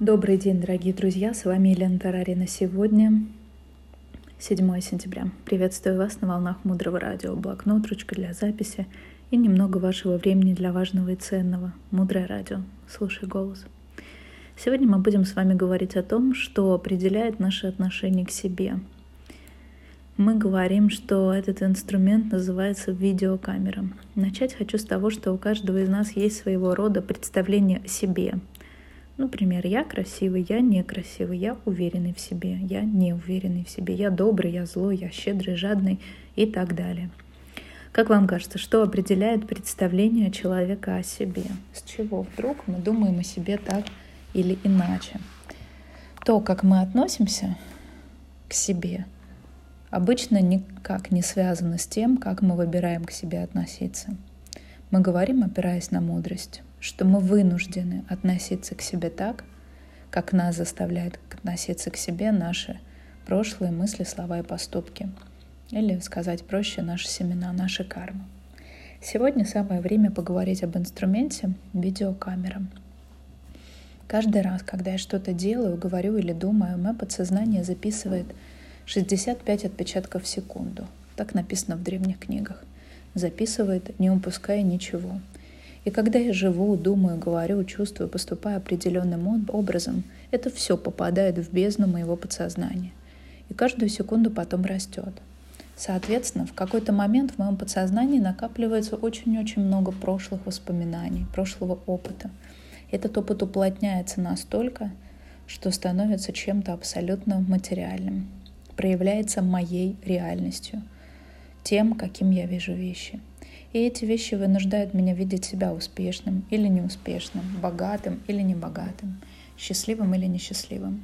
Добрый день, дорогие друзья! С вами Елена Тарарина. Сегодня 7 сентября. Приветствую вас на волнах Мудрого Радио. Блокнот, ручка для записи и немного вашего времени для важного и ценного. Мудрое Радио. Слушай голос. Сегодня мы будем с вами говорить о том, что определяет наше отношение к себе. Мы говорим, что этот инструмент называется видеокамера. Начать хочу с того, что у каждого из нас есть своего рода представление о себе – Например, я красивый, я некрасивый, я уверенный в себе, я не уверенный в себе, я добрый, я злой, я щедрый, жадный и так далее. Как вам кажется, что определяет представление человека о себе? С чего вдруг мы думаем о себе так или иначе? То, как мы относимся к себе, обычно никак не связано с тем, как мы выбираем к себе относиться. Мы говорим, опираясь на мудрость что мы вынуждены относиться к себе так, как нас заставляет относиться к себе наши прошлые мысли, слова и поступки. Или сказать проще, наши семена, наши кармы. Сегодня самое время поговорить об инструменте видеокамера. Каждый раз, когда я что-то делаю, говорю или думаю, мое подсознание записывает 65 отпечатков в секунду. Так написано в древних книгах. Записывает, не упуская ничего. И когда я живу, думаю, говорю, чувствую, поступаю определенным образом, это все попадает в бездну моего подсознания. И каждую секунду потом растет. Соответственно, в какой-то момент в моем подсознании накапливается очень-очень много прошлых воспоминаний, прошлого опыта. Этот опыт уплотняется настолько, что становится чем-то абсолютно материальным, проявляется моей реальностью, тем, каким я вижу вещи – и эти вещи вынуждают меня видеть себя успешным или неуспешным, богатым или небогатым, счастливым или несчастливым.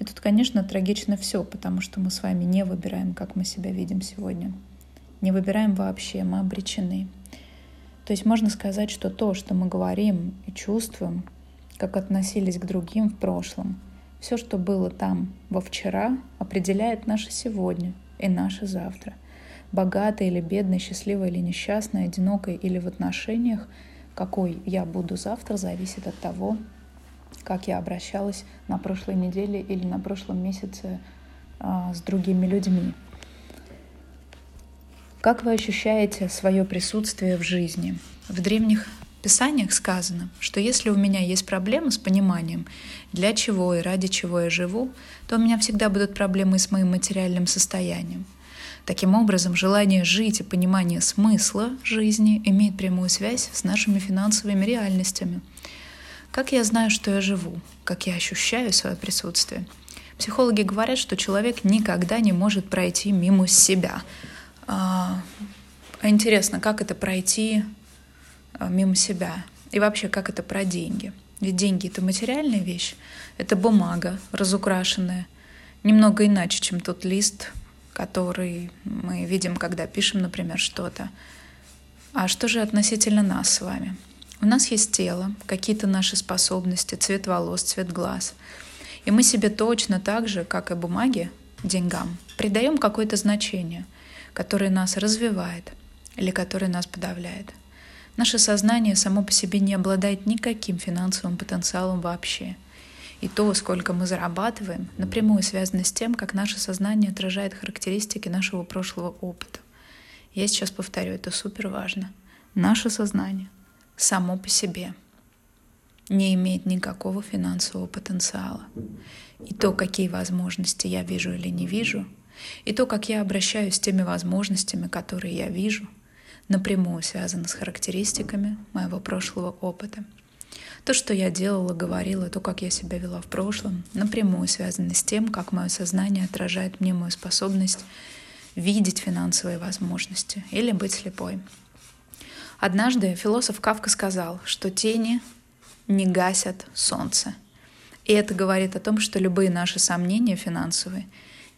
И тут, конечно, трагично все, потому что мы с вами не выбираем, как мы себя видим сегодня. Не выбираем вообще, мы обречены. То есть можно сказать, что то, что мы говорим и чувствуем, как относились к другим в прошлом, все, что было там во вчера, определяет наше сегодня и наше завтра – богатой или бедной, счастливой или несчастной, одинокой или в отношениях, какой я буду завтра, зависит от того, как я обращалась на прошлой неделе или на прошлом месяце а, с другими людьми. Как вы ощущаете свое присутствие в жизни? В древних писаниях сказано, что если у меня есть проблемы с пониманием, для чего и ради чего я живу, то у меня всегда будут проблемы с моим материальным состоянием – Таким образом, желание жить и понимание смысла жизни имеет прямую связь с нашими финансовыми реальностями. Как я знаю, что я живу? Как я ощущаю свое присутствие? Психологи говорят, что человек никогда не может пройти мимо себя. А, а интересно, как это пройти а, мимо себя? И вообще, как это про деньги? Ведь деньги — это материальная вещь, это бумага разукрашенная, немного иначе, чем тот лист, который мы видим, когда пишем, например, что-то. А что же относительно нас с вами? У нас есть тело, какие-то наши способности, цвет волос, цвет глаз. И мы себе точно так же, как и бумаге, деньгам, придаем какое-то значение, которое нас развивает или которое нас подавляет. Наше сознание само по себе не обладает никаким финансовым потенциалом вообще – и то, сколько мы зарабатываем, напрямую связано с тем, как наше сознание отражает характеристики нашего прошлого опыта. Я сейчас повторю, это супер важно. Наше сознание само по себе не имеет никакого финансового потенциала. И то, какие возможности я вижу или не вижу, и то, как я обращаюсь с теми возможностями, которые я вижу, напрямую связано с характеристиками моего прошлого опыта — то, что я делала, говорила, то, как я себя вела в прошлом, напрямую связано с тем, как мое сознание отражает мне мою способность видеть финансовые возможности или быть слепой. Однажды философ Кавка сказал, что тени не гасят солнце. И это говорит о том, что любые наши сомнения финансовые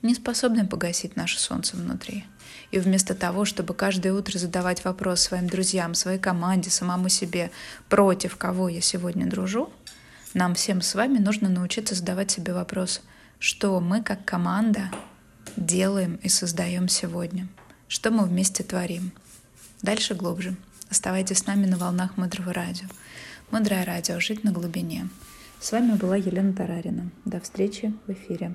не способны погасить наше солнце внутри. И вместо того, чтобы каждое утро задавать вопрос своим друзьям, своей команде, самому себе, против кого я сегодня дружу, нам всем с вами нужно научиться задавать себе вопрос, что мы как команда делаем и создаем сегодня, что мы вместе творим. Дальше глубже. Оставайтесь с нами на волнах Мудрого радио. Мудрое радио. Жить на глубине. С вами была Елена Тарарина. До встречи в эфире.